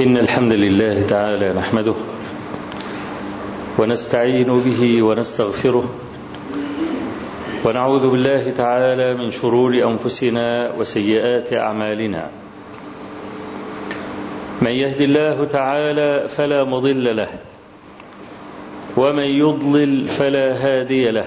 إن الحمد لله تعالى نحمده ونستعين به ونستغفره ونعوذ بالله تعالى من شرور أنفسنا وسيئات أعمالنا. من يهد الله تعالى فلا مضل له ومن يضلل فلا هادي له.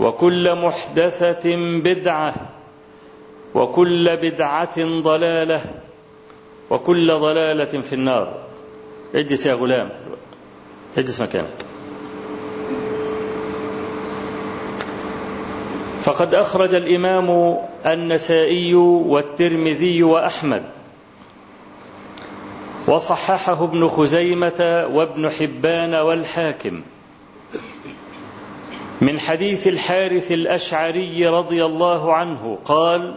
وكل محدثة بدعة وكل بدعة ضلالة وكل ضلالة في النار. اجلس يا غلام. اجلس مكانك. فقد أخرج الإمام النسائي والترمذي وأحمد وصححه ابن خزيمة وابن حبان والحاكم. من حديث الحارث الأشعري رضي الله عنه قال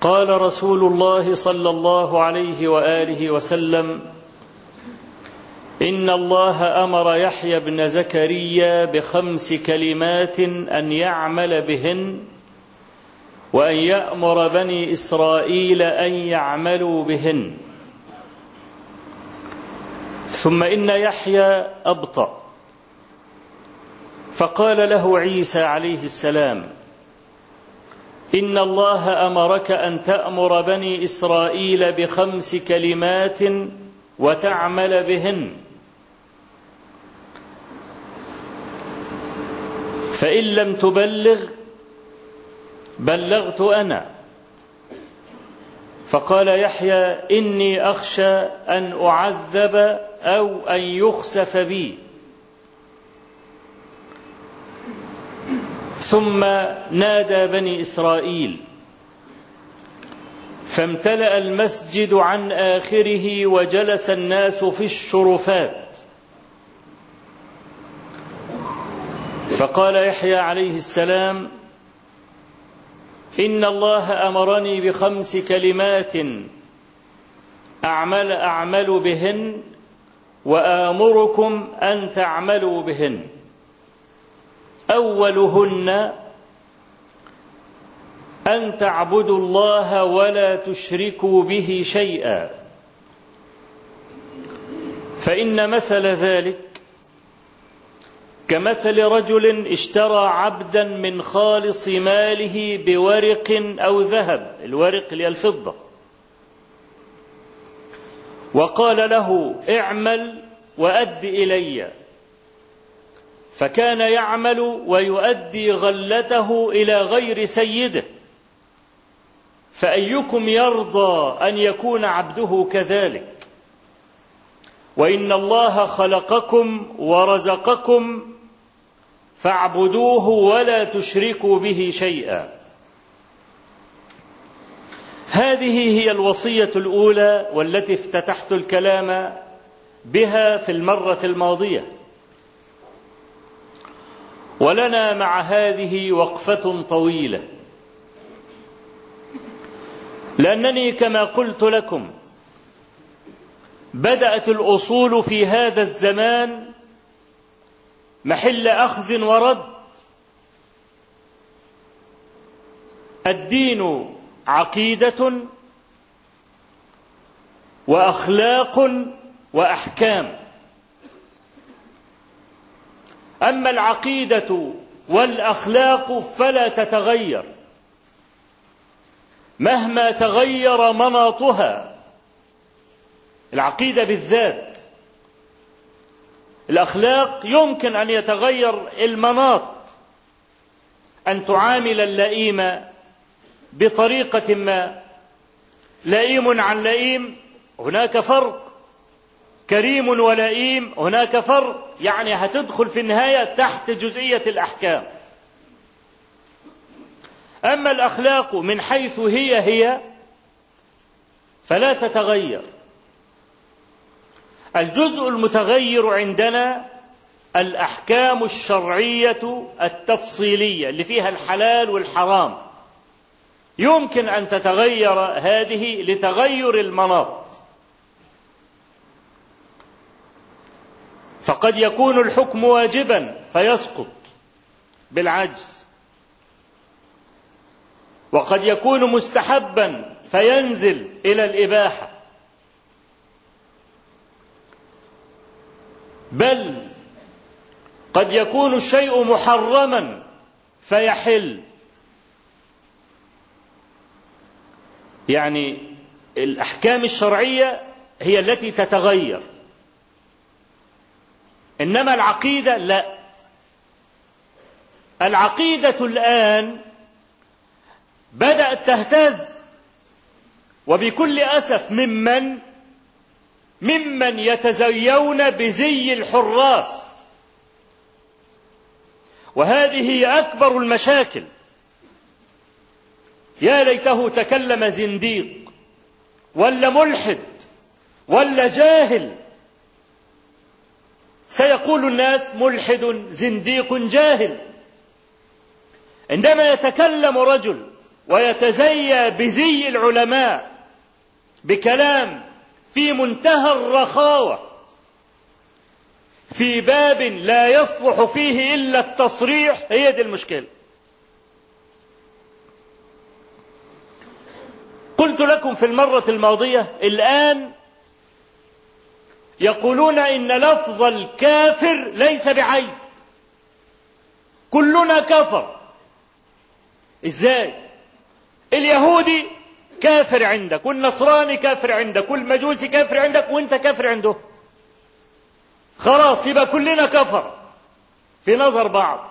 قال رسول الله صلى الله عليه وآله وسلم إن الله أمر يحيى بن زكريا بخمس كلمات أن يعمل بهن وأن يأمر بني إسرائيل أن يعملوا بهن. ثم إن يحيى أبطأ. فقال له عيسى عليه السلام إن الله أمرك أن تأمر بني إسرائيل بخمس كلمات وتعمل بهن. فإن لم تبلغ بلغت أنا. فقال يحيى إني أخشى أن أعذب أو أن يخسف بي. ثم نادى بني إسرائيل فامتلأ المسجد عن آخره وجلس الناس في الشرفات. فقال يحيى عليه السلام إن الله أمرني بخمس كلمات أعمل أعمل بهن وآمركم أن تعملوا بهن. أولهن أن تعبدوا الله ولا تشركوا به شيئا. فإن مثل ذلك كمثل رجل اشترى عبدا من خالص ماله بورق أو ذهب الورق اللي الفضه وقال له اعمل وأد إلي. فكان يعمل ويؤدي غلته إلى غير سيده. فأيكم يرضى أن يكون عبده كذلك؟ وإن الله خلقكم ورزقكم فاعبدوه ولا تشركوا به شيئا. هذه هي الوصية الأولى والتي افتتحت الكلام بها في المرة الماضية. ولنا مع هذه وقفة طويلة. لأنني كما قلت لكم بدأت الأصول في هذا الزمان محل أخذ ورد. الدين عقيدة وأخلاق وأحكام. أما العقيدة والأخلاق فلا تتغير. مهما تغير مناطها العقيدة بالذات الأخلاق يمكن أن يتغير المناط أن تعامل اللئيم بطريقة ما. لئيم عن لئيم هناك فرق. كريم ولئيم هناك فرق يعني هتدخل في النهاية تحت جزئية الأحكام. أما الأخلاق من حيث هي هي فلا تتغير. الجزء المتغير عندنا الأحكام الشرعية التفصيلية اللي فيها الحلال والحرام. يمكن أن تتغير هذه لتغير المناط فقد يكون الحكم واجبا فيسقط بالعجز. وقد يكون مستحبا فينزل إلى الإباحة. بل قد يكون الشيء محرما فيحل. يعني الأحكام الشرعية هي التي تتغير. إنما العقيدة لا. العقيدة الآن بدأت تهتز وبكل أسف ممن ممن يتزيون بزي الحراس. وهذه هي أكبر المشاكل. يا ليته تكلم زنديق ولا ملحد ولا جاهل سيقول الناس ملحد زنديق جاهل. عندما يتكلم رجل ويتزيى بزي العلماء بكلام في منتهى الرخاوة في باب لا يصلح فيه إلا التصريح هي دي المشكلة. قلت لكم في المرة الماضية الآن يقولون إن لفظ الكافر ليس بعيب كلنا كفر. إزاي؟ اليهودي كافر عندك والنصراني كافر عندك والمجوسي كافر عندك وأنت كافر عنده. خلاص يبقى كلنا كفر. في نظر بعض.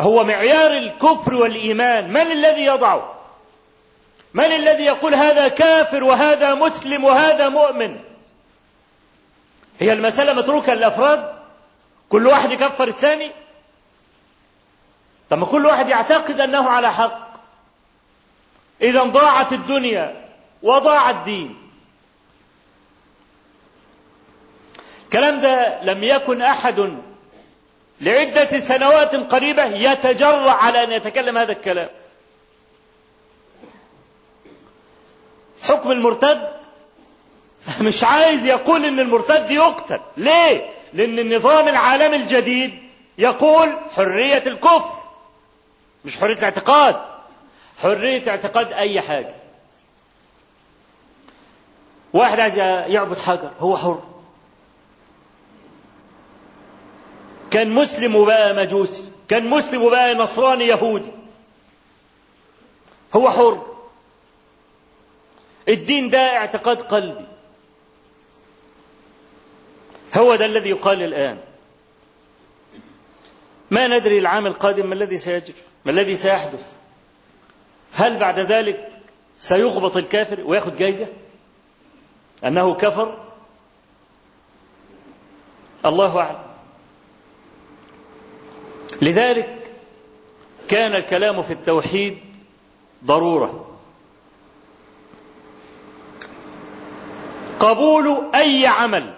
هو معيار الكفر والإيمان. من الذي يضعه؟ من الذي يقول هذا كافر وهذا مسلم وهذا مؤمن؟ هي المسألة متروكة للأفراد؟ كل واحد يكفر الثاني؟ طب ما كل واحد يعتقد أنه على حق. إذا ضاعت الدنيا وضاع الدين. الكلام ده لم يكن أحد لعدة سنوات قريبة يتجرأ على أن يتكلم هذا الكلام. حكم المرتد مش عايز يقول إن المرتد يقتل. ليه؟ لأن النظام العالمي الجديد يقول حرية الكفر مش حرية الاعتقاد. حرية اعتقاد أي حاجة. واحد عايز يعبد حجر هو حر. كان مسلم وبقى مجوسي كان مسلم وبقى نصراني يهودي. هو حر. الدين ده اعتقاد قلبي. هو ده الذي يقال الآن. ما ندري العام القادم ما الذي سيجري ما الذي سيحدث. هل بعد ذلك سيغبط الكافر وياخذ جايزة؟ أنه كفر؟ الله أعلم. لذلك كان الكلام في التوحيد ضرورة. قبول أي عمل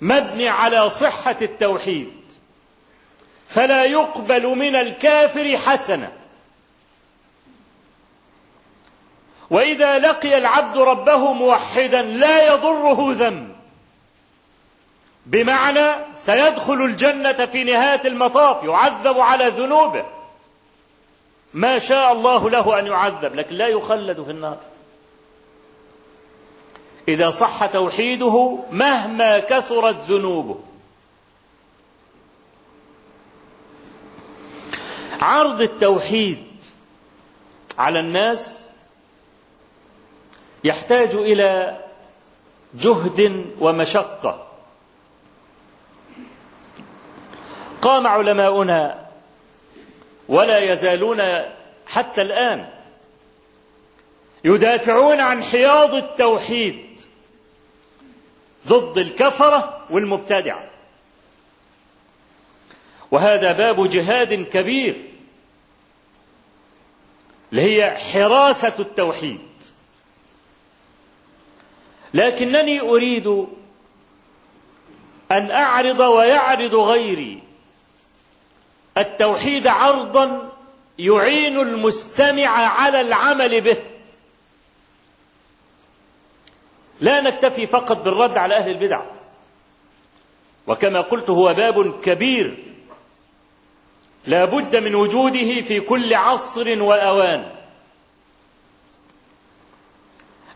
مبني على صحة التوحيد. فلا يقبل من الكافر حسنة. وإذا لقي العبد ربه موحدا لا يضره ذنب. بمعنى سيدخل الجنة في نهاية المطاف يعذب على ذنوبه. ما شاء الله له أن يعذب لكن لا يخلد في النار. إذا صح توحيده مهما كثرت ذنوبه. عرض التوحيد على الناس يحتاج إلى جهد ومشقة. قام علماؤنا ولا يزالون حتى الآن يدافعون عن حياض التوحيد. ضد الكفرة والمبتدعة. وهذا باب جهاد كبير اللي هي حراسة التوحيد. لكنني أريد أن أعرض ويعرض غيري. التوحيد عرضا يعين المستمع على العمل به. لا نكتفي فقط بالرد على أهل البدع. وكما قلت هو باب كبير. لا بد من وجوده في كل عصر وأوان.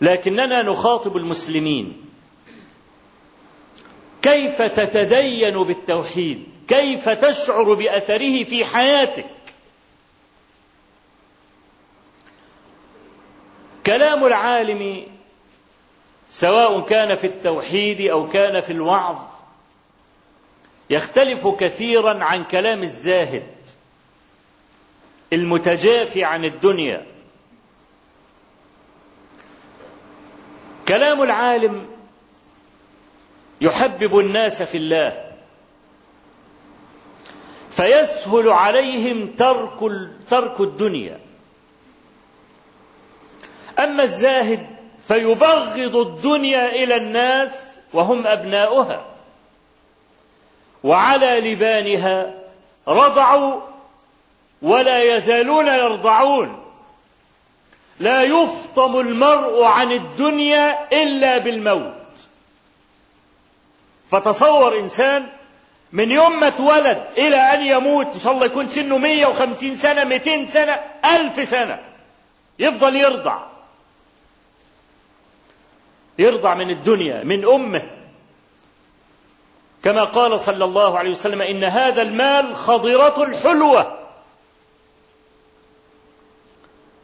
لكننا نخاطب المسلمين. كيف تتدين بالتوحيد؟ كيف تشعر بأثره في حياتك؟ كلام العالم سواء كان في التوحيد أو كان في الوعظ يختلف كثيرا عن كلام الزاهد المتجافي عن الدنيا. كلام العالم يحبب الناس في الله فيسهل عليهم ترك ترك الدنيا. أما الزاهد فيبغض الدنيا إلى الناس وهم أبناؤها. وعلى لبانها رضعوا ولا يزالون يرضعون. لا يفطم المرء عن الدنيا إلا بالموت. فتصور إنسان من يوم ما اتولد إلى أن يموت إن شاء الله يكون سنه 150 سنة 200 سنة ألف سنة يفضل يرضع. يرضع من الدنيا من أمه. كما قال صلى الله عليه وسلم إن هذا المال خضرة حلوة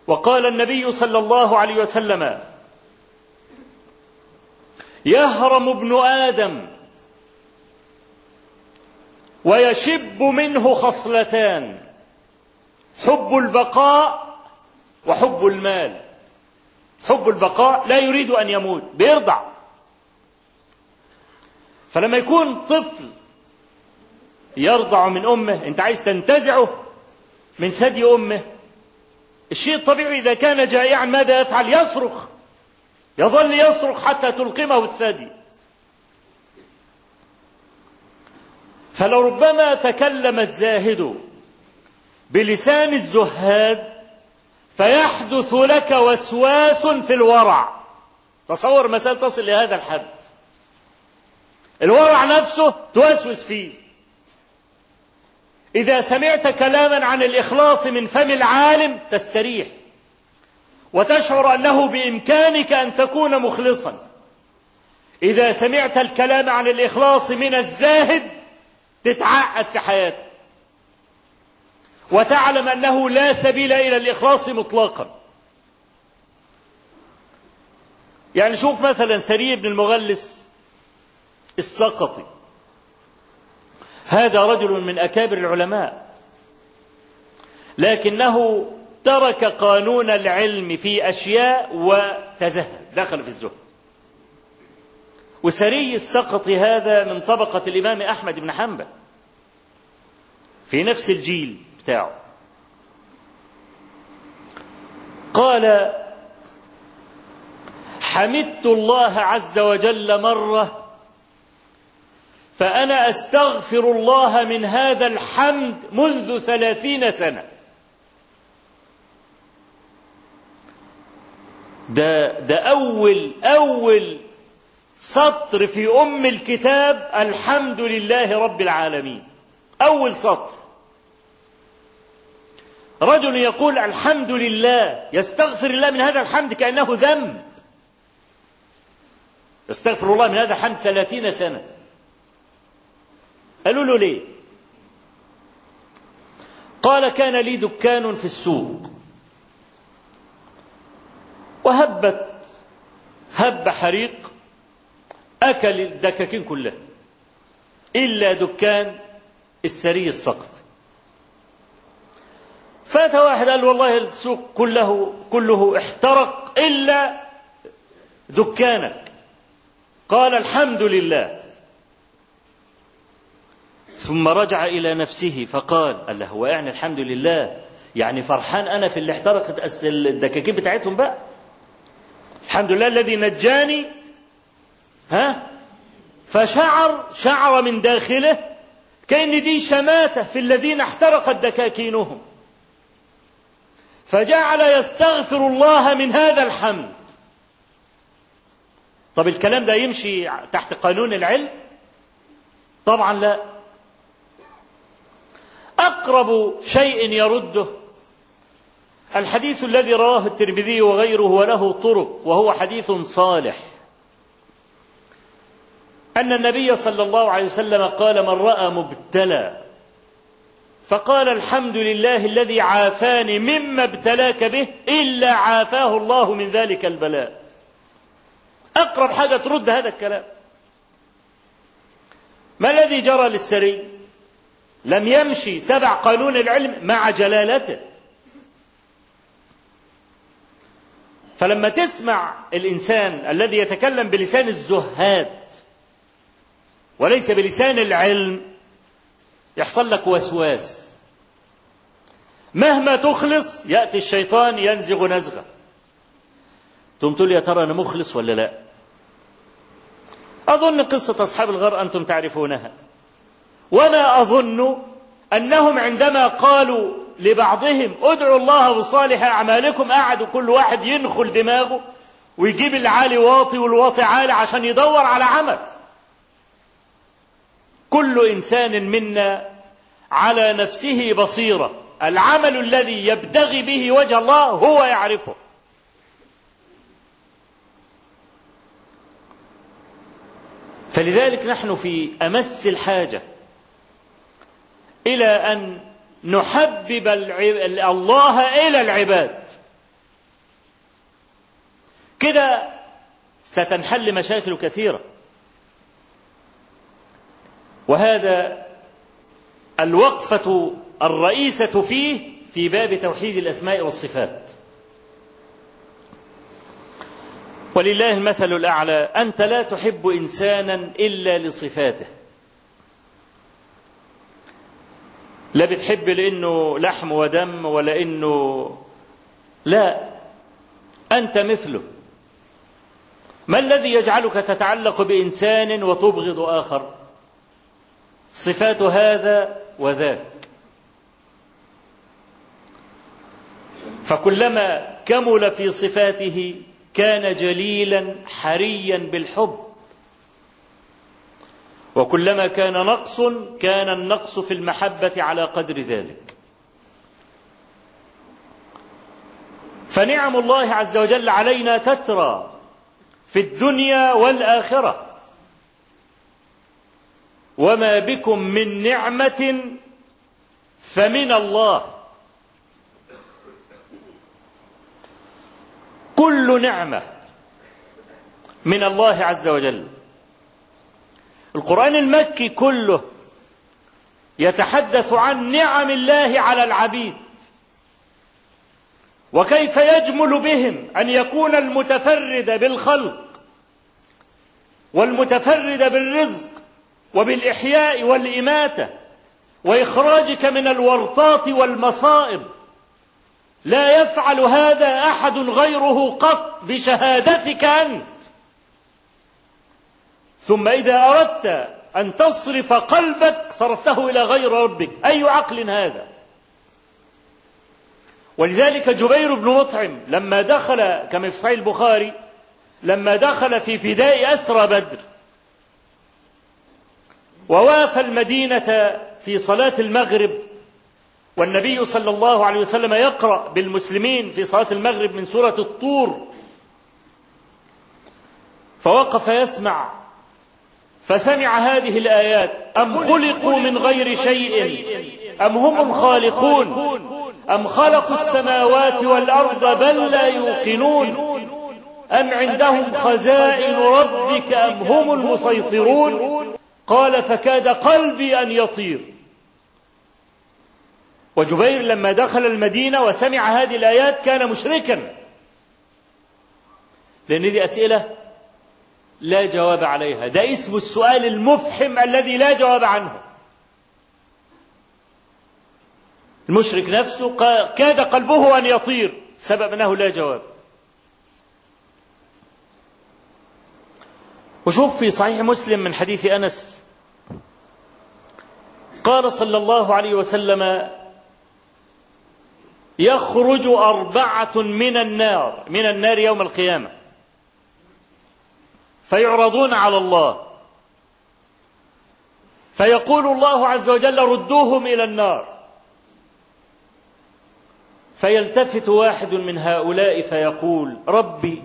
وقال النبي صلى الله عليه وسلم يهرم ابن آدم ويشب منه خصلتان حب البقاء وحب المال. حب البقاء لا يريد أن يموت بيرضع. فلما يكون طفل يرضع من أمه أنت عايز تنتزعه من ثدي أمه الشيء الطبيعي إذا كان جائعا ماذا يفعل؟ يصرخ. يظل يصرخ حتى تلقمه الثدي. فلربما تكلم الزاهد بلسان الزهاد فيحدث لك وسواس في الورع. تصور مسألة تصل لهذا الحد. الورع نفسه توسوس فيه. إذا سمعت كلاما عن الإخلاص من فم العالم تستريح. وتشعر أنه بإمكانك أن تكون مخلصا. إذا سمعت الكلام عن الإخلاص من الزاهد تتعقد في حياتك. وتعلم أنه لا سبيل إلى الإخلاص مطلقا. يعني شوف مثلا سري بن المغلس السقطي. هذا رجل من أكابر العلماء. لكنه ترك قانون العلم في أشياء وتزهد دخل في الزهد. وسري السقط هذا من طبقة الإمام أحمد بن حنبل في نفس الجيل. بتاعه قال حمدت الله عز وجل مرة فأنا أستغفر الله من هذا الحمد منذ ثلاثين سنة. ده ده أول أول سطر في أم الكتاب الحمد لله رب العالمين. أول سطر. رجل يقول الحمد لله يستغفر الله من هذا الحمد كأنه ذنب. يستغفر الله من هذا الحمد ثلاثين سنة. قالوا له ليه؟ قال كان لي دكان في السوق. وهبت هب حريق أكل الدكاكين كلها. إلا دكان السري السقط. فات واحد قال والله السوق كله كله احترق إلا دكانك. قال الحمد لله. ثم رجع إلى نفسه فقال قال هو يعني الحمد لله. يعني فرحان أنا في اللي احترقت الدكاكين بتاعتهم بقى. الحمد لله الذي نجاني. ها؟ فشعر شعر من داخله كأن دي شماتة في الذين احترقت دكاكينهم. فجعل يستغفر الله من هذا الحمد. طب الكلام ده يمشي تحت قانون العلم؟ طبعا لا. أقرب شيء يرده الحديث الذي رواه الترمذي وغيره وله طرق وهو حديث صالح. أن النبي صلى الله عليه وسلم قال من رأى مبتلى فقال الحمد لله الذي عافاني مما ابتلاك به إلا عافاه الله من ذلك البلاء. أقرب حاجة ترد هذا الكلام. ما الذي جرى للسري؟ لم يمشي تبع قانون العلم مع جلالته. فلما تسمع الإنسان الذي يتكلم بلسان الزهاد وليس بلسان العلم يحصل لك وسواس. مهما تخلص يأتي الشيطان ينزغ نزغة. ثم تقول يا ترى أنا مخلص ولا لا؟ أظن قصة أصحاب الغار أنتم تعرفونها. ولا أظن أنهم عندما قالوا لبعضهم ادعوا الله بصالح أعمالكم قعدوا كل واحد ينخل دماغه ويجيب العالي واطي والواطي عالي عشان يدور على عمل. كل إنسان منا على نفسه بصيرة. العمل الذي يبتغي به وجه الله هو يعرفه. فلذلك نحن في أمس الحاجة إلى أن نحبب الله إلى العباد. كده ستنحل مشاكل كثيرة. وهذا الوقفة الرئيسة فيه في باب توحيد الأسماء والصفات. ولله المثل الأعلى أنت لا تحب إنسانا إلا لصفاته. لا بتحب لأنه لحم ودم ولا إنه لا أنت مثله. ما الذي يجعلك تتعلق بإنسان وتبغض آخر؟ صفات هذا وذاك. فكلما كمل في صفاته كان جليلا حريا بالحب. وكلما كان نقص كان النقص في المحبة على قدر ذلك. فنعم الله عز وجل علينا تترى في الدنيا والآخرة. وما بكم من نعمه فمن الله كل نعمه من الله عز وجل. القرآن المكي كله يتحدث عن نعم الله على العبيد وكيف يجمل بهم أن يكون المتفرد بالخلق والمتفرد بالرزق وبالإحياء والإماتة وإخراجك من الورطات والمصائب. لا يفعل هذا أحد غيره قط بشهادتك أنت. ثم إذا أردت أن تصرف قلبك صرفته إلى غير ربك. أي عقل هذا؟ ولذلك جبير بن مطعم لما دخل كما في صحيح البخاري لما دخل في فداء أسرى بدر ووافى المدينة في صلاة المغرب والنبي صلى الله عليه وسلم يقرأ بالمسلمين في صلاة المغرب من سورة الطور. فوقف يسمع فسمع هذه الآيات أم خلقوا من غير شيء؟ أم هم الخالقون أم خلقوا السماوات والأرض بل لا يوقنون؟ أم عندهم خزائن ربك أم هم المسيطرون؟ قال فكاد قلبي أن يطير. وجبير لما دخل المدينة وسمع هذه الآيات كان مشركا. لأن دي أسئلة لا جواب عليها. ده اسم السؤال المفحم الذي لا جواب عنه. المشرك نفسه كاد قلبه أن يطير. سبب أنه لا جواب. وشوف في صحيح مسلم من حديث أنس. قال صلى الله عليه وسلم يخرج أربعة من النار من النار يوم القيامة. فيعرضون على الله. فيقول الله عز وجل ردوهم إلى النار. فيلتفت واحد من هؤلاء فيقول ربي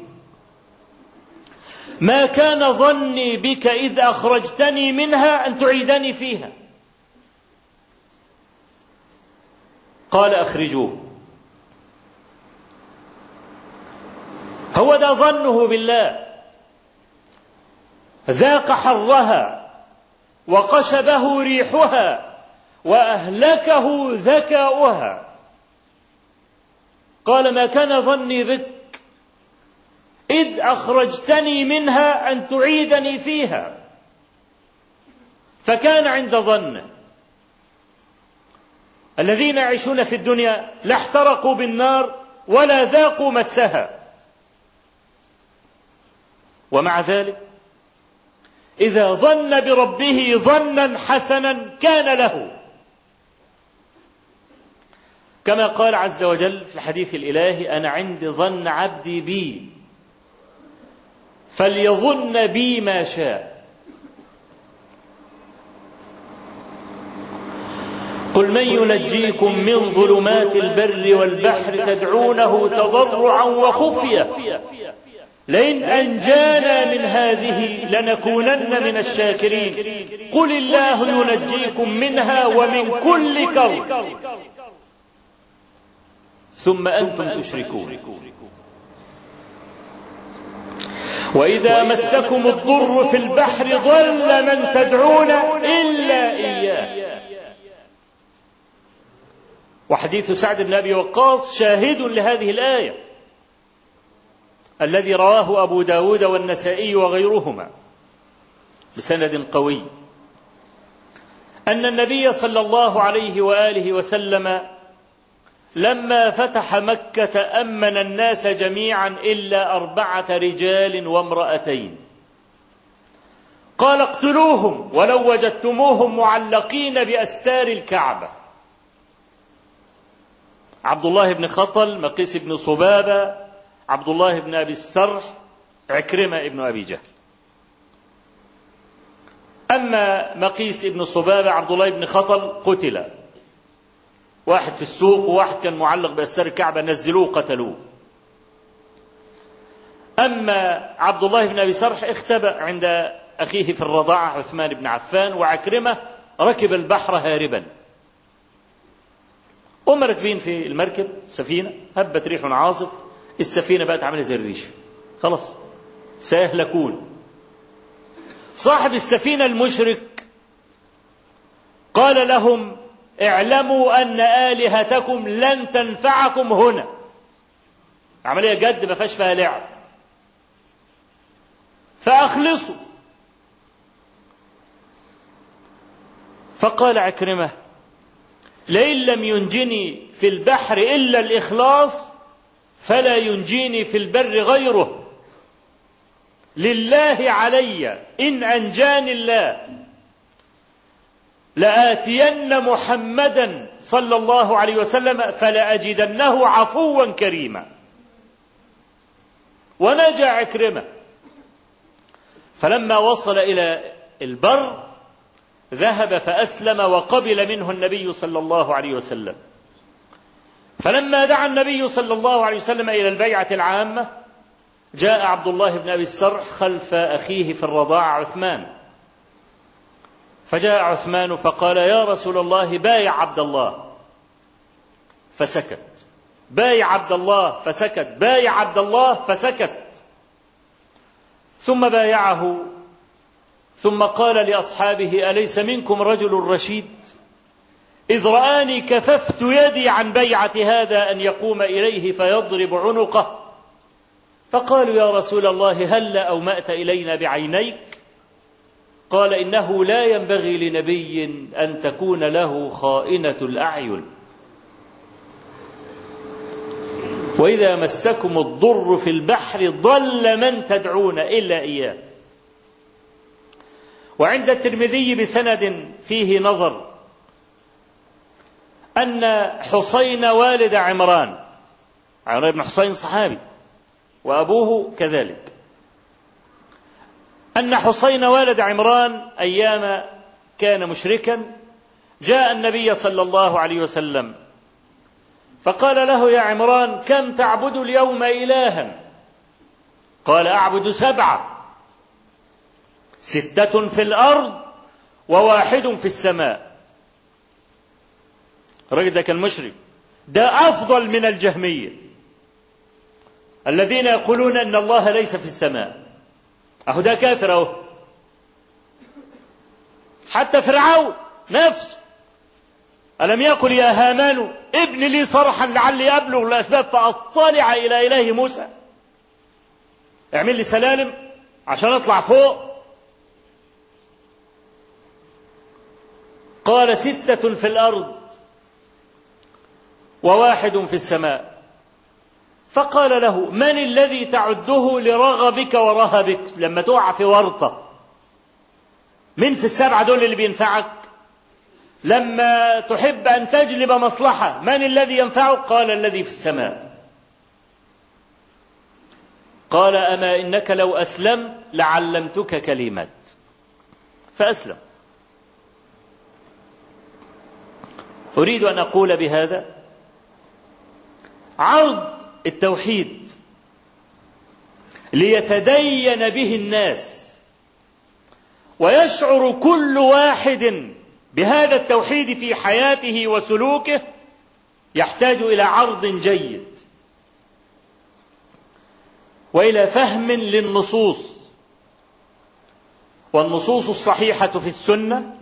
ما كان ظني بك إذ أخرجتني منها أن تعيدني فيها. قال أخرجوه. هو ده ظنه بالله. ذاق حرها وقشبه ريحها وأهلكه ذكاؤها. قال ما كان ظني بك إذ أخرجتني منها أن تعيدني فيها. فكان عند ظنه الذين يعيشون في الدنيا لا احترقوا بالنار ولا ذاقوا مسها. ومع ذلك إذا ظن بربه ظنا حسنا كان له. كما قال عز وجل في الحديث الإلهي أنا عند ظن عبدي بي. فليظن بي ما شاء. قل من ينجيكم من ظلمات البر والبحر تدعونه تضرعا وخفية. لئن أنجانا من هذه لنكونن من الشاكرين. قل الله ينجيكم منها ومن كل كرب. ثم أنتم تشركون. وإذا مسكم الضر في البحر ضل من تدعون إلا إياه. وحديث سعد بن أبي وقاص شاهد لهذه الآية الذي رواه أبو داود والنسائي وغيرهما بسند قوي. أن النبي صلى الله عليه وآله وسلم لما فتح مكة أمن الناس جميعا إلا أربعة رجال وامرأتين. قال اقتلوهم ولو وجدتموهم معلقين بأستار الكعبة. عبد الله بن خطل مقيس بن صبابة عبد الله بن أبي السرح عكرمة بن أبي جهل. أما مقيس بن صبابة عبد الله بن خطل قتل. واحد في السوق وواحد كان معلق بأستار الكعبة نزلوه قتلوه أما عبد الله بن أبي سرح اختبأ عند أخيه في الرضاعة عثمان بن عفان وعكرمة ركب البحر هاربا. هم راكبين في المركب سفينة هبت ريح عاصف السفينة بقت عاملة زي الريش. خلاص سيهلكون. صاحب السفينة المشرك قال لهم اعلموا أن آلهتكم لن تنفعكم هنا. عملية جد ما فيهاش فيها لعب. فأخلصوا. فقال عكرمة لئن لم ينجني في البحر إلا الإخلاص فلا ينجيني في البر غيره. لله علي إن أنجاني الله. لآتين محمدا صلى الله عليه وسلم فلأجدنه عفوا كريما. ونجا عكرمة. فلما وصل إلى البر ذهب فأسلم وقبل منه النبي صلى الله عليه وسلم. فلما دعا النبي صلى الله عليه وسلم إلى البيعة العامة جاء عبد الله بن أبي السرح خلف أخيه في الرضاعة عثمان. فجاء عثمان فقال يا رسول الله بايع عبد الله. فسكت. بايع عبد الله فسكت. بايع عبد الله فسكت. ثم بايعه. ثم قال لأصحابه أليس منكم رجل رشيد؟ إذ رآني كففت يدي عن بيعة هذا أن يقوم إليه فيضرب عنقه. فقالوا يا رسول الله هل اومات إلينا بعينيك؟ قال إنه لا ينبغي لنبي أن تكون له خائنة الأعين. وإذا مسكم الضر في البحر ضل من تدعون إلا إياه. وعند الترمذي بسند فيه نظر أن حسين والد عمران عمران بن حسين صحابي وأبوه كذلك. أن حسين والد عمران أيام كان مشركا جاء النبي صلى الله عليه وسلم فقال له يا عمران كم تعبد اليوم إلها؟ قال أعبد سبعة ستة في الأرض وواحد في السماء. الراجل ده كان مشرك. ده أفضل من الجهمية. الذين يقولون أن الله ليس في السماء. أهو ده كافر أهو. حتى فرعون نفسه ألم يقل يا هامان ابن لي صرحا لعلي أبلغ الأسباب فأطلع إلى إله موسى. اعمل لي سلالم عشان أطلع فوق. قال ستة في الأرض وواحد في السماء. فقال له من الذي تعده لرغبك ورهبك؟ لما تقع في ورطة. من في السبعة دول اللي بينفعك؟ لما تحب أن تجلب مصلحة من الذي ينفعك؟ قال الذي في السماء. قال أما إنك لو أسلمت لعلمتك كلمات. فأسلم. أريد أن أقول بهذا عرض التوحيد ليتدين به الناس ويشعر كل واحد بهذا التوحيد في حياته وسلوكه يحتاج إلى عرض جيد وإلى فهم للنصوص والنصوص الصحيحة في السنة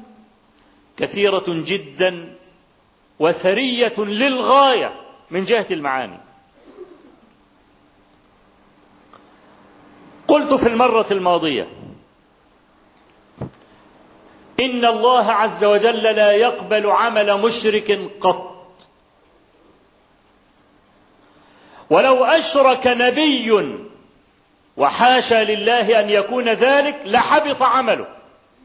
كثيرة جدا وثرية للغاية من جهة المعاني. قلت في المرة الماضية إن الله عز وجل لا يقبل عمل مشرك قط. ولو أشرك نبي وحاشا لله أن يكون ذلك لحبط عمله.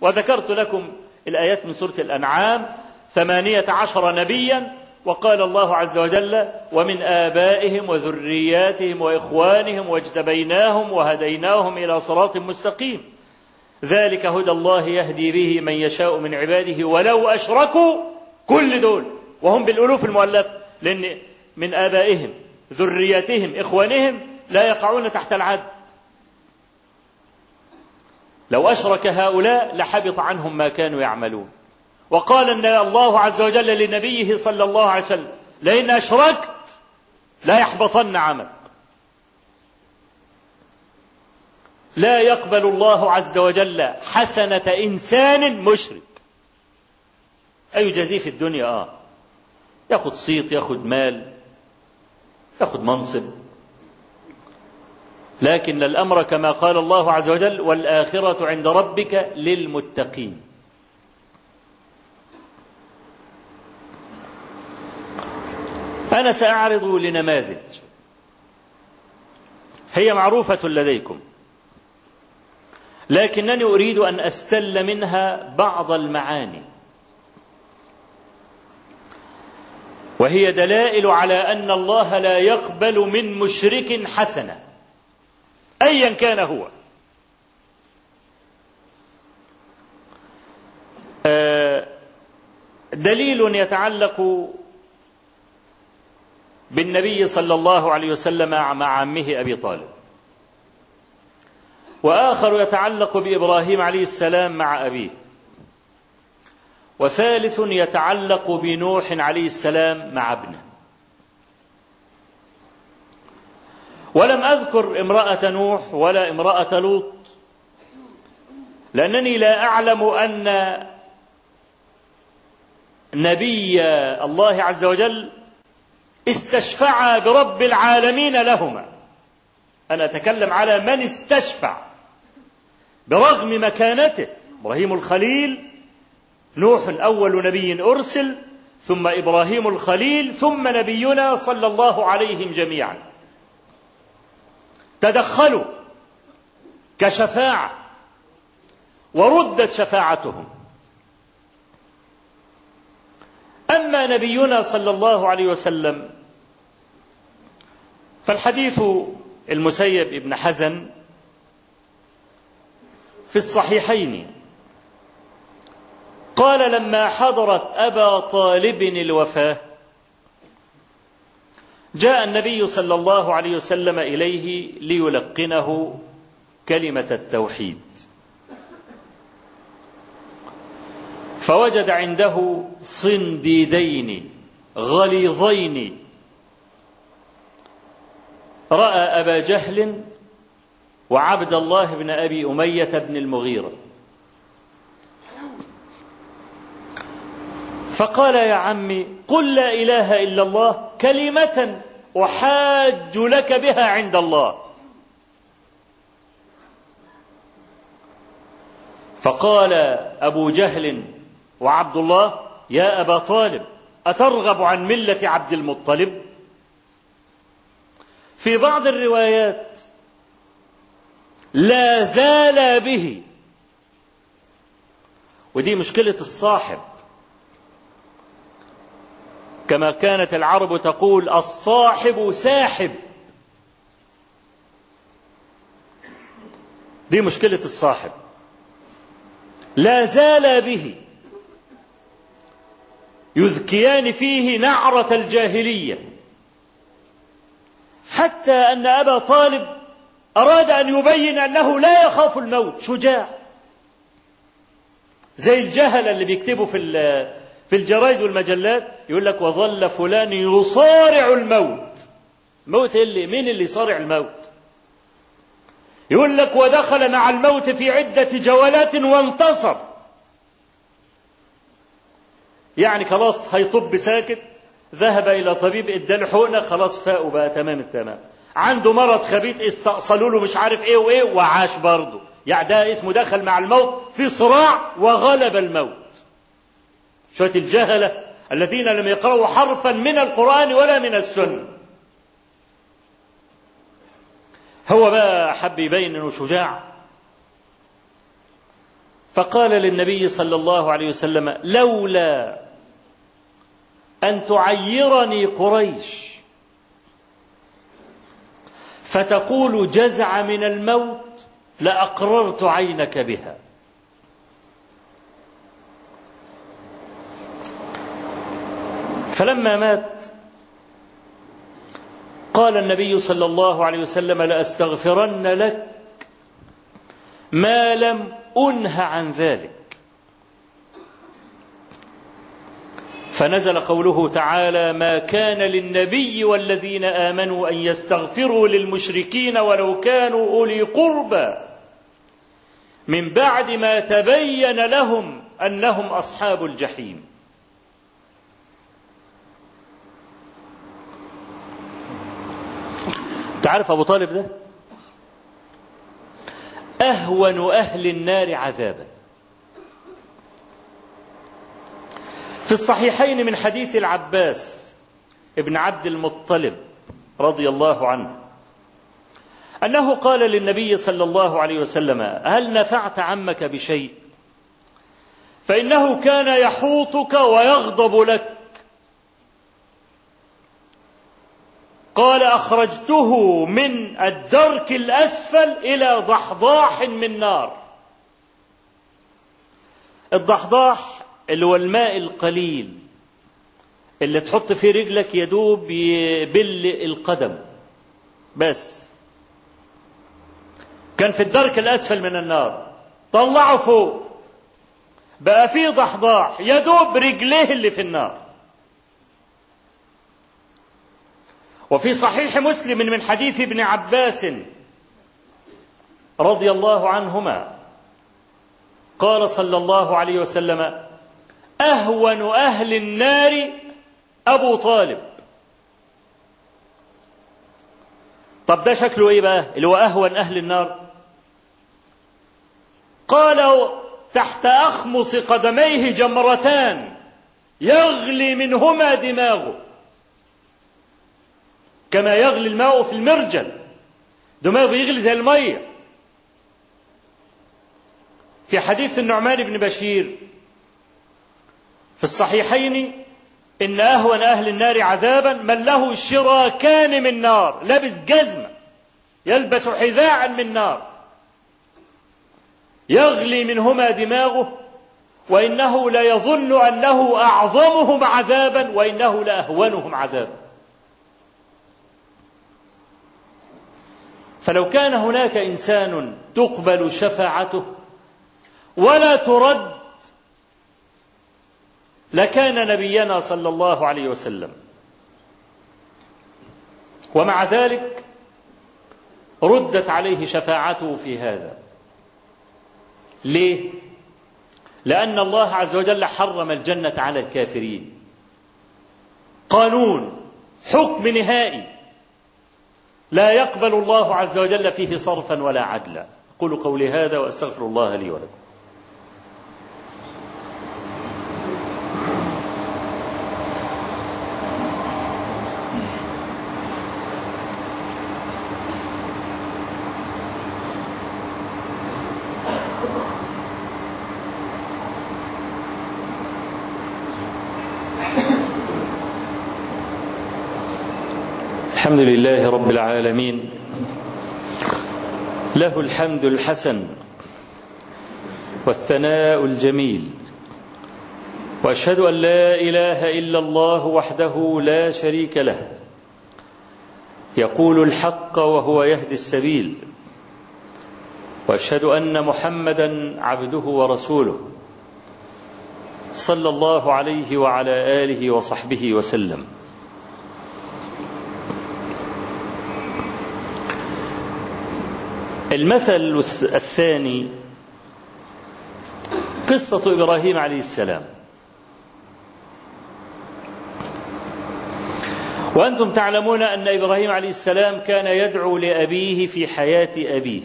وذكرت لكم الآيات من سورة الأنعام ثمانية عشر نبيا وقال الله عز وجل ومن آبائهم وذرياتهم وإخوانهم واجتبيناهم وهديناهم إلى صراط مستقيم. ذلك هدى الله يهدي به من يشاء من عباده ولو أشركوا كل دول. وهم بالألوف المؤلفة لأن من آبائهم ذرياتهم إخوانهم لا يقعون تحت العد. لو أشرك هؤلاء لحبط عنهم ما كانوا يعملون. وقال الله عز وجل لنبيه صلى الله عليه وسلم لئن أشركت لا يحبطن عملك. لا يقبل الله عز وجل حسنة إنسان مشرك. أي جزيه في الدنيا آه. ياخد صيت ياخد مال ياخد منصب. لكن الأمر كما قال الله عز وجل والآخرة عند ربك للمتقين. أنا سأعرض لنماذج. هي معروفة لديكم. لكنني أريد أن أستل منها بعض المعاني. وهي دلائل على أن الله لا يقبل من مشرك حسنه ايا كان هو. آه، دليل يتعلق بالنبي صلى الله عليه وسلم مع عمه أبي طالب. وآخر يتعلق بإبراهيم عليه السلام مع أبيه. وثالث يتعلق بنوح عليه السلام مع ابنه. ولم أذكر امرأة نوح ولا امرأة لوط لأنني لا أعلم أن نبي الله عز وجل استشفعا برب العالمين لهما. أنا أتكلم على من استشفع. برغم مكانته. إبراهيم الخليل نوح اول نبي أرسل ثم إبراهيم الخليل ثم نبينا صلى الله عليهم جميعا. تدخلوا كشفاعة وردت شفاعتهم. أما نبينا صلى الله عليه وسلم فالحديث المسيب ابن حزن في الصحيحين. قال لما حضرت أبا طالب الوفاة جاء النبي صلى الله عليه وسلم إليه ليلقنه كلمة التوحيد. فوجد عنده صنديدين غليظين. رأى أبا جهل وعبد الله بن أبي أمية بن المغيره فقال يا عمي قل لا إله إلا الله كلمة أحاج لك بها عند الله. فقال أبو جهل وعبد الله يا أبا طالب أترغب عن ملة عبد المطلب؟ في بعض الروايات لا زال به. ودي مشكلة الصاحب. كما كانت العرب تقول الصاحب ساحب. دي مشكلة الصاحب. لا زال به. يذكيان فيه نعرة الجاهلية. حتى أن أبا طالب أراد أن يبين أنه لا يخاف الموت شجاع. زي الجهل اللي بيكتبوا في في الجرايد والمجلات يقول لك وظل فلان يصارع الموت. موت اللي مين اللي يصارع الموت؟ يقول لك ودخل مع الموت في عدة جولات وانتصر. يعني خلاص هيطب ساكت ذهب إلى طبيب اداله حقنة خلاص فاقوا بقى تمام التمام. عنده مرض خبيث استأصلوا له مش عارف إيه وإيه وعاش برضه. يعني ده اسمه دخل مع الموت في صراع وغلب الموت. شوية الجهلة الذين لم يقرأوا حرفا من القرآن ولا من السنة. هو بقى حب يبين إنه شجاع. فقال للنبي صلى الله عليه وسلم لولا أن تعيرني قريش. فتقول جزع من الموت لأقررت عينك بها. فلما مات قال النبي صلى الله عليه وسلم لأستغفرن لك ما لم أنه عن ذلك. فنزل قوله تعالى ما كان للنبي والذين آمنوا أن يستغفروا للمشركين ولو كانوا أولي قربى. من بعد ما تبين لهم أنهم أصحاب الجحيم. تعرف أبو طالب ده؟ أهون أهل النار عذابا. في الصحيحين من حديث العباس ابن عبد المطلب رضي الله عنه أنه قال للنبي صلى الله عليه وسلم هل نفعت عمك بشيء؟ فإنه كان يحوطك ويغضب لك. قال أخرجته من الدرك الأسفل إلى ضحضاح من نار. الضحضاح اللي هو الماء القليل اللي تحط فيه رجلك يدوب يبل القدم. بس. كان في الدرك الأسفل من النار. طلعه فوق. بقى فيه ضحضاح. يدوب رجليه اللي في النار. وفي صحيح مسلم من حديث ابن عباس رضي الله عنهما. قال صلى الله عليه وسلم أهون أهل النار أبو طالب. طب ده شكله إيه بقى؟ اللي هو أهون أهل النار. قال تحت أخمص قدميه جمرتان يغلي منهما دماغه. كما يغلي الماء في المرجل. دماغه يغلي زي المية. في حديث النعمان بن بشير في الصحيحين إن أهون أهل النار عذابا من له شراكان من نار لبس جزمة يلبس حذاء من نار. يغلي منهما دماغه وإنه ليظن أنه أعظمهم عذابا وإنه لأهونهم عذابا. فلو كان هناك إنسان تقبل شفاعته ولا ترد لكان نبينا صلى الله عليه وسلم. ومع ذلك ردت عليه شفاعته في هذا. ليه؟ لأن الله عز وجل حرم الجنة على الكافرين. قانون حكم نهائي. لا يقبل الله عز وجل فيه صرفا ولا عدلا. أقول قولي هذا وأستغفر الله لي ولكم الحمد لله رب العالمين. له الحمد الحسن والثناء الجميل. وأشهد أن لا إله إلا الله وحده لا شريك له. يقول الحق وهو يهدي السبيل. وأشهد أن محمدا عبده ورسوله. صلى الله عليه وعلى آله وصحبه وسلم. المثل الثاني قصة إبراهيم عليه السلام. وأنتم تعلمون أن إبراهيم عليه السلام كان يدعو لأبيه في حياة أبيه.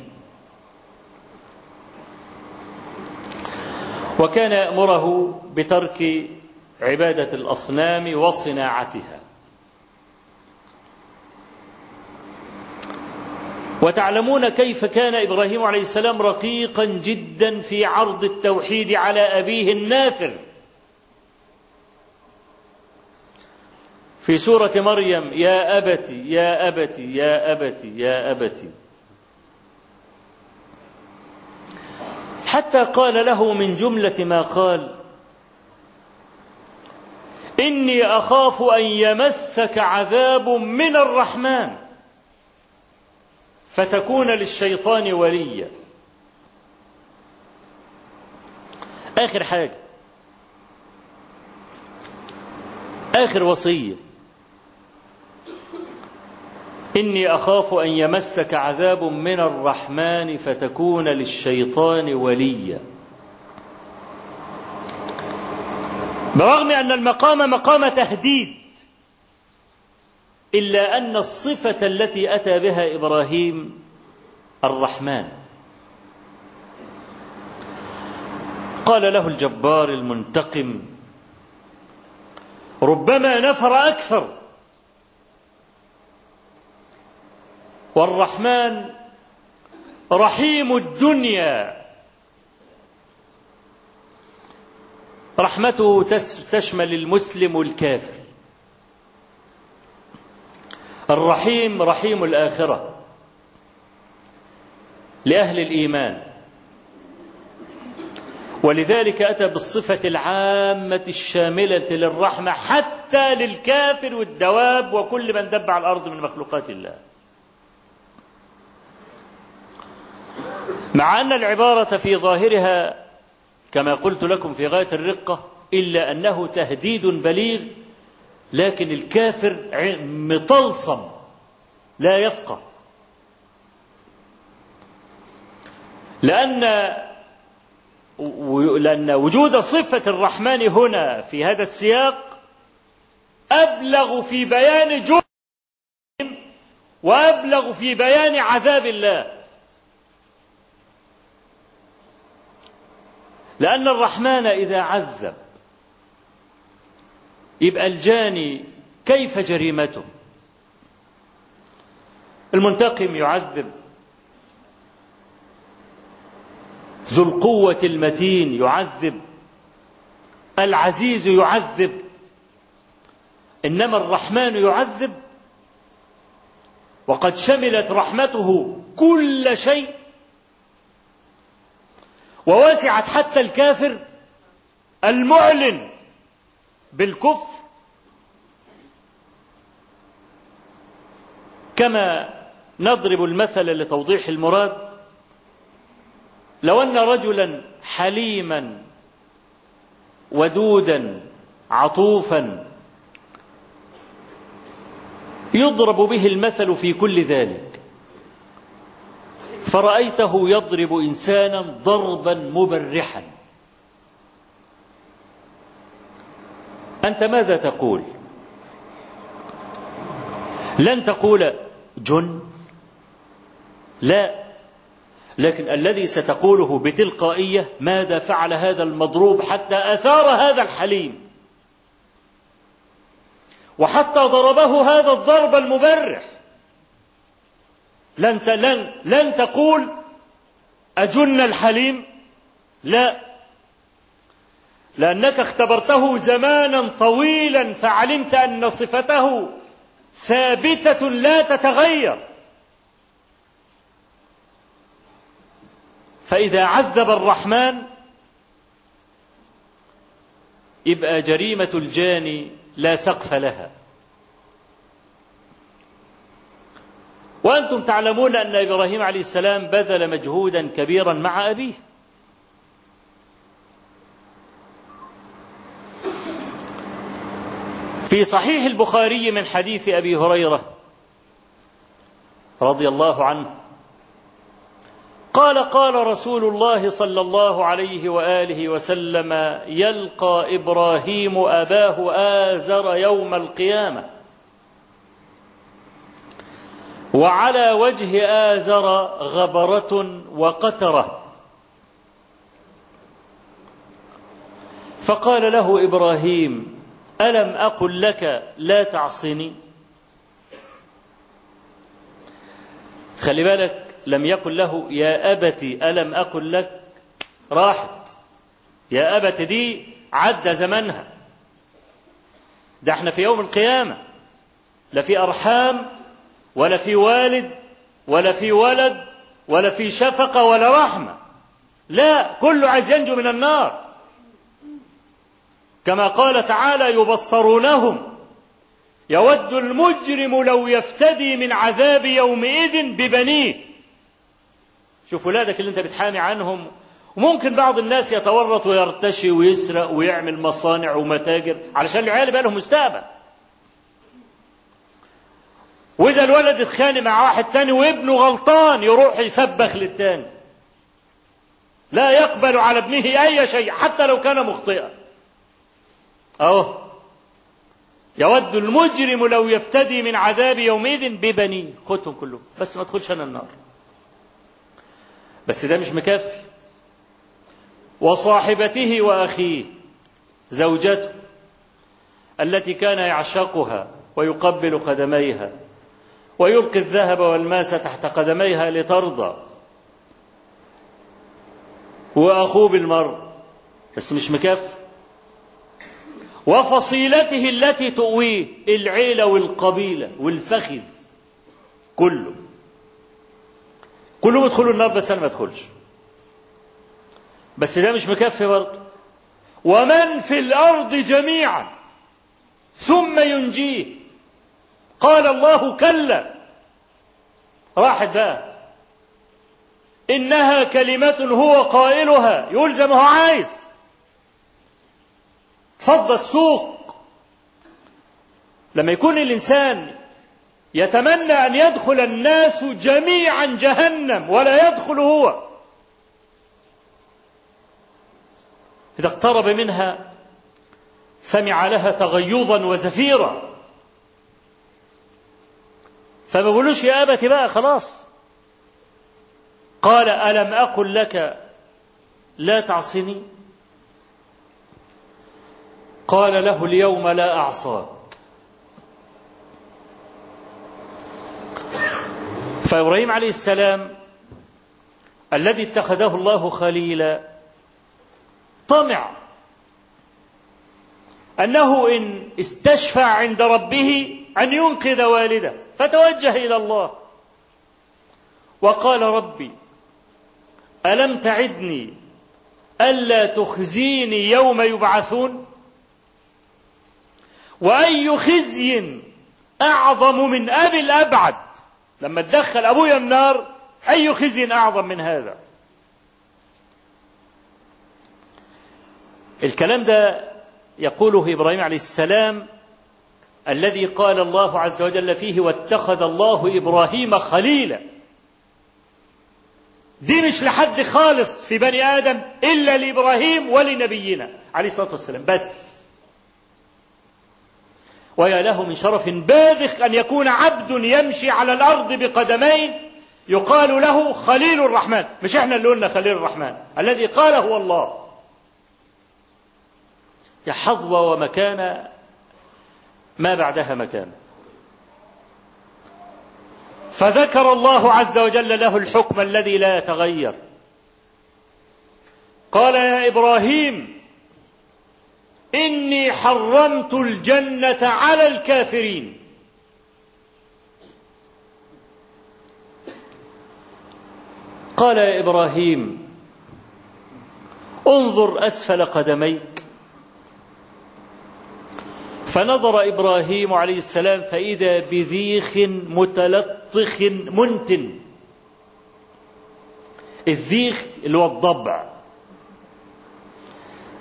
وكان يأمره بترك عبادة الأصنام وصناعتها. وتعلمون كيف كان إبراهيم عليه السلام رقيقا جدا في عرض التوحيد على أبيه النافر. في سورة مريم يا ابت يا ابت يا ابت يا ابت حتى قال له من جملة ما قال إني أخاف أن يمسك عذاب من الرحمن. فتكون للشيطان وليا. آخر حاجة. آخر وصية. إني أخاف أن يمسك عذاب من الرحمن فتكون للشيطان وليا. برغم أن المقام مقام تهديد إلا أن الصفة التي أتى بها إبراهيم الرحمن. قال له الجبار المنتقم ربما نفر أكثر. والرحمن رحيم الدنيا. رحمته تشمل المسلم والكافر الرحيم رحيم الآخرة لأهل الإيمان. ولذلك أتى بالصفة العامة الشاملة للرحمة حتى للكافر والدواب وكل من دب على الأرض من مخلوقات الله. مع أن العبارة في ظاهرها كما قلت لكم في غاية الرقة إلا أنه تهديد بليغ لكن الكافر مطلسم لا يفقه. لأن لأن وجود صفة الرحمن هنا في هذا السياق أبلغ في بيان جرم وأبلغ في بيان عذاب الله. لأن الرحمن إذا عذب يبقى الجاني كيف جريمته؟ المنتقم يعذب. ذو القوة المتين يعذب. العزيز يعذب. إنما الرحمن يعذب. وقد شملت رحمته كل شيء. ووسعت حتى الكافر المعلن. بالكفر كما نضرب المثل لتوضيح المراد لو أن رجلا حليما ودودا عطوفا يضرب به المثل في كل ذلك فرأيته يضرب إنسانا ضربا مبرحا. أنت ماذا تقول؟ لن تقول جن لا لكن الذي ستقوله بتلقائية ماذا فعل هذا المضروب حتى أثار هذا الحليم؟ وحتى ضربه هذا الضرب المبرح. لن لن لن تقول أجن الحليم؟ لا. لأنك اختبرته زمانا طويلا فعلمت أن صفته ثابتة لا تتغير. فإذا عذب الرحمن يبقى جريمة الجاني لا سقف لها. وأنتم تعلمون أن إبراهيم عليه السلام بذل مجهودا كبيرا مع أبيه. في صحيح البخاري من حديث أبي هريرة رضي الله عنه. قال قال رسول الله صلى الله عليه وآله وسلم يلقى إبراهيم أباه آزر يوم القيامة. وعلى وجه آزر غبرة وقترة. فقال له إبراهيم ألم أقل لك لا تعصني؟ خلي بالك لم يقل له يا أبت ألم أقل لك؟ راحت. يا أبت دي عدى زمنها. ده إحنا في يوم القيامة. لا في أرحام ولا في والد ولا في ولد ولا في شفقة ولا رحمة. لا كله عايز ينجو من النار. كما قال تعالى يبصرونهم. يود المجرم لو يفتدي من عذاب يومئذ ببنيه. شوف ولادك اللي انت بتحامي عنهم. وممكن بعض الناس يتورط ويرتشي ويسرق ويعمل مصانع ومتاجر علشان العيال يبقى لهم مستقبل. وإذا الولد اتخانق مع واحد تاني وابنه غلطان يروح يسبخ للتاني. لا يقبل على ابنه أي شيء حتى لو كان مخطئا. أهو. يود المجرم لو يفتدي من عذاب يومئذ ببنيه خدهم كلهم. بس ما تدخلش أنا النار. بس ده مش مكفي. وصاحبته وأخيه زوجته التي كان يعشقها ويقبل قدميها ويلقي الذهب والماس تحت قدميها لترضى. وأخوه بالمر بس مش مكفي. وفصيلته التي تؤويه العيله والقبيلة والفخذ كله. كلهم يدخلوا النار بس أنا ما أدخلش. بس ده مش مكفي برضه. ومن في الأرض جميعا ثم ينجيه. قال الله كلا. راحت بقى. إنها كلمة هو قائلها. يلزم هو عايز. فض السوق. لما يكون الإنسان يتمنى أن يدخل الناس جميعا جهنم ولا يدخل هو. إذا اقترب منها سمع لها تغيظا وزفيرا. فما بيقولوش يا ابت بقى خلاص. قال ألم أقل لك لا تعصني؟ قال له اليوم لا اعصاك فإبراهيم عليه السلام الذي اتخذه الله خليلا طمع أنه إن استشفع عند ربه أن ينقذ والده فتوجه إلى الله. وقال ربي ألم تعدني ألا تخزيني يوم يبعثون؟ وأي خزي أعظم من أبي الأبعد. لما تدخل أبويا النار أي خزي أعظم من هذا؟ الكلام ده يقوله إبراهيم عليه السلام الذي قال الله عز وجل فيه واتخذ الله إبراهيم خليلا. دي مش لحد خالص في بني آدم إلا لإبراهيم ولنبينا عليه الصلاة والسلام. بس ويا له من شرف باذخ أن يكون عبد يمشي على الأرض بقدمين يقال له خليل الرحمن. مش إحنا اللي قلنا خليل الرحمن. الذي قال هو الله. يا حظوة ومكانة ما بعدها مكان. فذكر الله عز وجل له الحكم الذي لا يتغير. قال يا إبراهيم إني حرمت الجنة على الكافرين. قال يا إبراهيم انظر أسفل قدميك. فنظر إبراهيم عليه السلام فإذا بذيخ متلطخ منتن الذيخ اللي هو الضبع.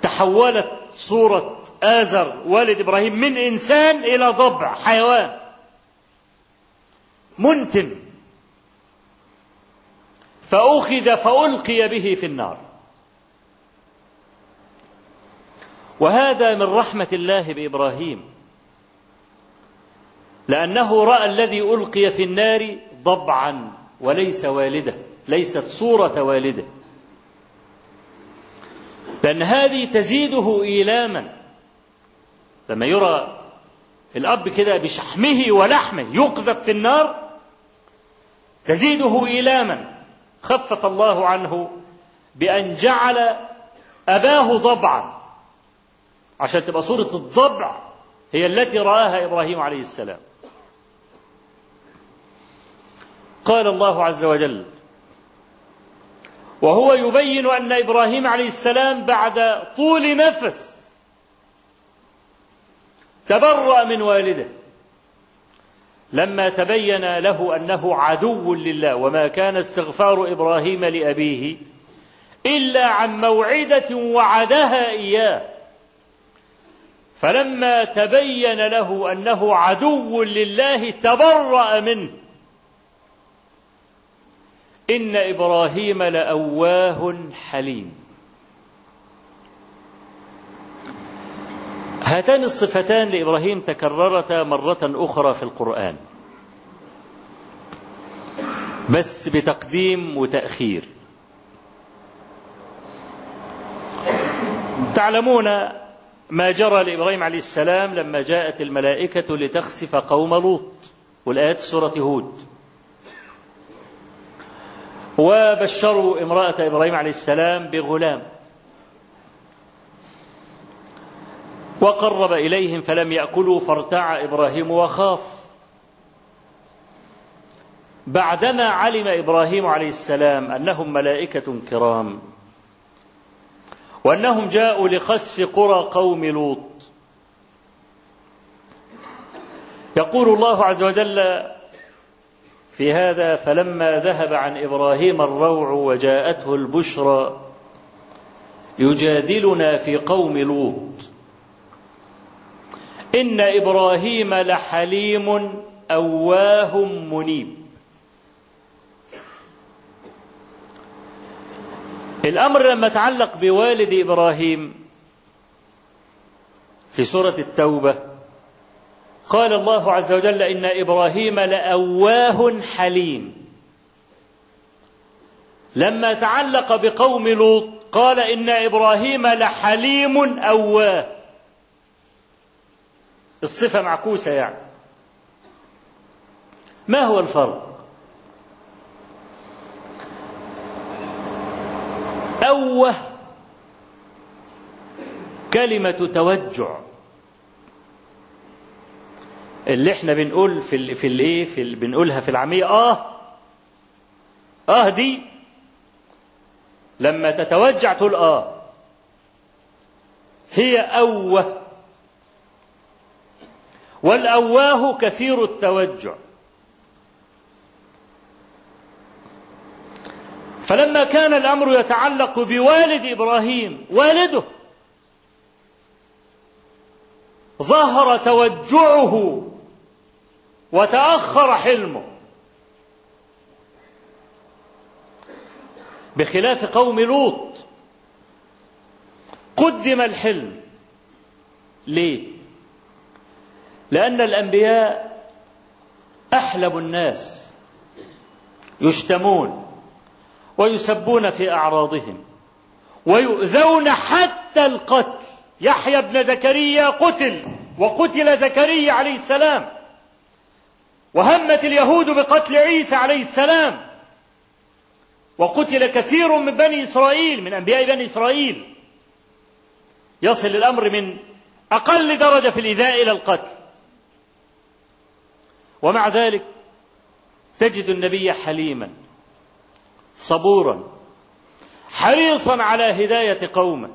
تحولت صورة آزر والد إبراهيم من إنسان إلى ضبع حيوان. منتن. فأخذ فألقي به في النار. وهذا من رحمة الله بإبراهيم. لأنه رأى الذي ألقي في النار ضبعا وليس والده ليست صورة والده. لأن هذه تزيده إيلاما. لما يرى الأب كده بشحمه ولحمه يقذف في النار تزيده إيلاما. خفف الله عنه بأن جعل أباه ضبعا. عشان تبقى صورة الضبع هي التي رآها إبراهيم عليه السلام. قال الله عز وجل وهو يبين أن إبراهيم عليه السلام بعد طول نفس تبرأ من والده. لما تبين له أنه عدو لله وما كان استغفار إبراهيم لأبيه إلا عن موعدة وعدها إياه فلما تبين له أنه عدو لله تبرأ منه. إن إبراهيم لأواه حليم. هاتان الصفتان لإبراهيم تكررتا مرة أخرى في القرآن. بس بتقديم وتأخير. تعلمون ما جرى لإبراهيم عليه السلام لما جاءت الملائكة لتخسف قوم لوط. والآيات في سورة هود. وبشروا امرأة إبراهيم عليه السلام بغلام. وقرب إليهم فلم يأكلوا فارتع إبراهيم وخاف. بعدما علم إبراهيم عليه السلام أنهم ملائكة كرام وأنهم جاءوا لخسف قرى قوم لوط. يقول الله عز وجل في هذا فلما ذهب عن إبراهيم الروع وجاءته البشرى يجادلنا في قوم لوط. إن إبراهيم لحليم أواه منيب. الأمر لما تعلق بوالد إبراهيم في سورة التوبة قال الله عز وجل إن إبراهيم لأواه حليم. لما تعلق بقوم لوط قال إن إبراهيم لحليم أواه. الصفة معكوسة يعني. ما هو الفرق؟ أوه كلمة توجع. اللي إحنا بنقول في ال في الايه في ال بنقولها في العامية آه آه دي لما تتوجع تقول آه. هي أوه. والأواه كثير التوجع. فلما كان الأمر يتعلق بوالد إبراهيم والده ظهر توجعه وتأخر حلمه. بخلاف قوم لوط قدم الحلم. ليه؟ لأن الأنبياء احلب الناس يشتمون ويسبون في أعراضهم ويؤذون حتى القتل. يحيى بن زكريا قتل وقتل زكريا عليه السلام. وهمت اليهود بقتل عيسى عليه السلام. وقتل كثير من بني إسرائيل من أنبياء بني إسرائيل. يصل الأمر من أقل درجة في الإيذاء إلى القتل. ومع ذلك تجد النبي حليما صبورا حريصا على هداية قومه.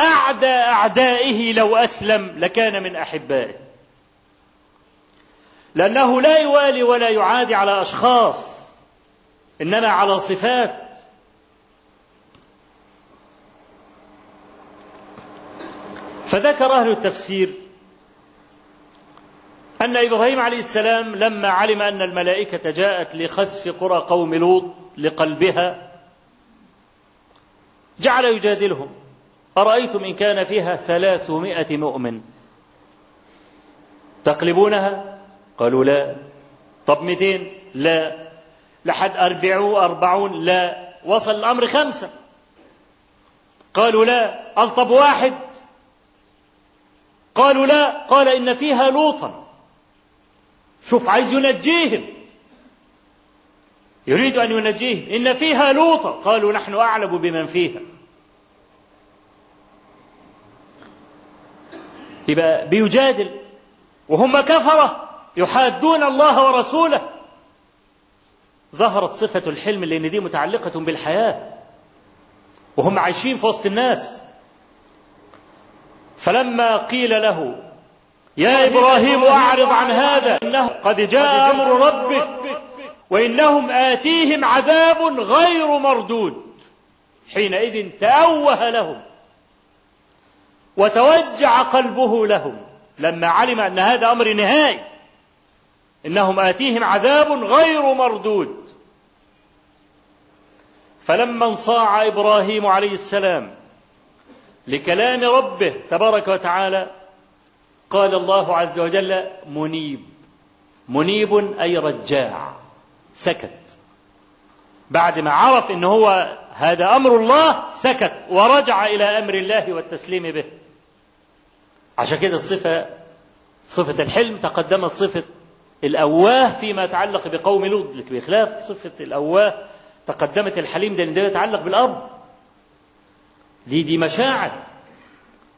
أعدى أعدائه لو أسلم لكان من أحبائه. لأنه لا يوالي ولا يعادي على أشخاص إنما على صفات. فذكر أهل التفسير أن إبراهيم عليه السلام لما علم أن الملائكة جاءت لخسف قرى قوم لوط لقلبها جعل يجادلهم. أرأيتم إن كان فيها ثلاثمائة مؤمن تقلبونها؟ قالوا لا. طب مئتين لا. لحد أربعوا أربعون؟ لا. وصل الأمر خمسة. قالوا لا. قال طب واحد. قالوا لا. قال إن فيها لوطا. شوف عايز ينجيهم. يريد أن ينجيهم. إن فيها لوطا. قالوا نحن أعلم بمن فيها. يبقى بيجادل. وهم كفرة. يحادون الله ورسوله. ظهرت صفة الحلم لأن دي متعلقة بالحياة. وهم عايشين في وسط الناس. فلما قيل له يا إبراهيم أعرض عن هذا إنه قد جاء أمر ربك وإنهم آتيهم عذاب غير مردود. حينئذ تأوه لهم وتوجع قلبه لهم. لما علم أن هذا أمر نهائي إنهم آتيهم عذاب غير مردود. فلما انصاع إبراهيم عليه السلام لكلام ربه تبارك وتعالى قال الله عز وجل منيب. منيب أي رجاع. سكت. بعد ما عرف إن هو هذا أمر الله سكت ورجع إلى أمر الله والتسليم به. عشان كده الصفه صفة الحلم تقدمت صفة الأواه فيما يتعلق بقوم لوط بخلاف صفة الأواه تقدمت الحليم ده ده يتعلق بالأب. دي دي مشاعر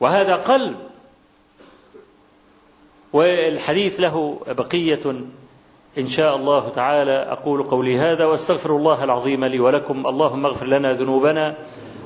وهذا قلب. والحديث له بقية إن شاء الله تعالى. أقول قولي هذا وأستغفر الله العظيم لي ولكم. اللهم اغفر لنا ذنوبنا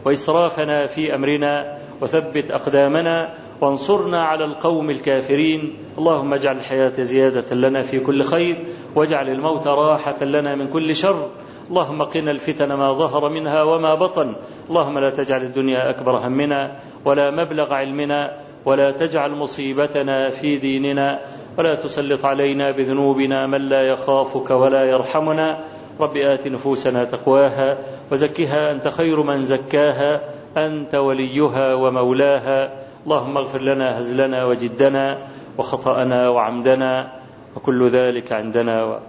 وإسرافنا في أمرنا وثبت أقدامنا. وانصرنا على القوم الكافرين. اللهم اجعل الحياة زيادة لنا في كل خير واجعل الموت راحة لنا من كل شر. اللهم قنا الفتن ما ظهر منها وما بطن. اللهم لا تجعل الدنيا أكبر همنا ولا مبلغ علمنا ولا تجعل مصيبتنا في ديننا ولا تسلط علينا بذنوبنا من لا يخافك ولا يرحمنا. رب آت نفوسنا تقواها وزكها أنت خير من زكاها أنت وليها ومولاها. اللهم اغفر لنا هزلنا وجدنا وخطأنا وعمدنا وكل ذلك عندنا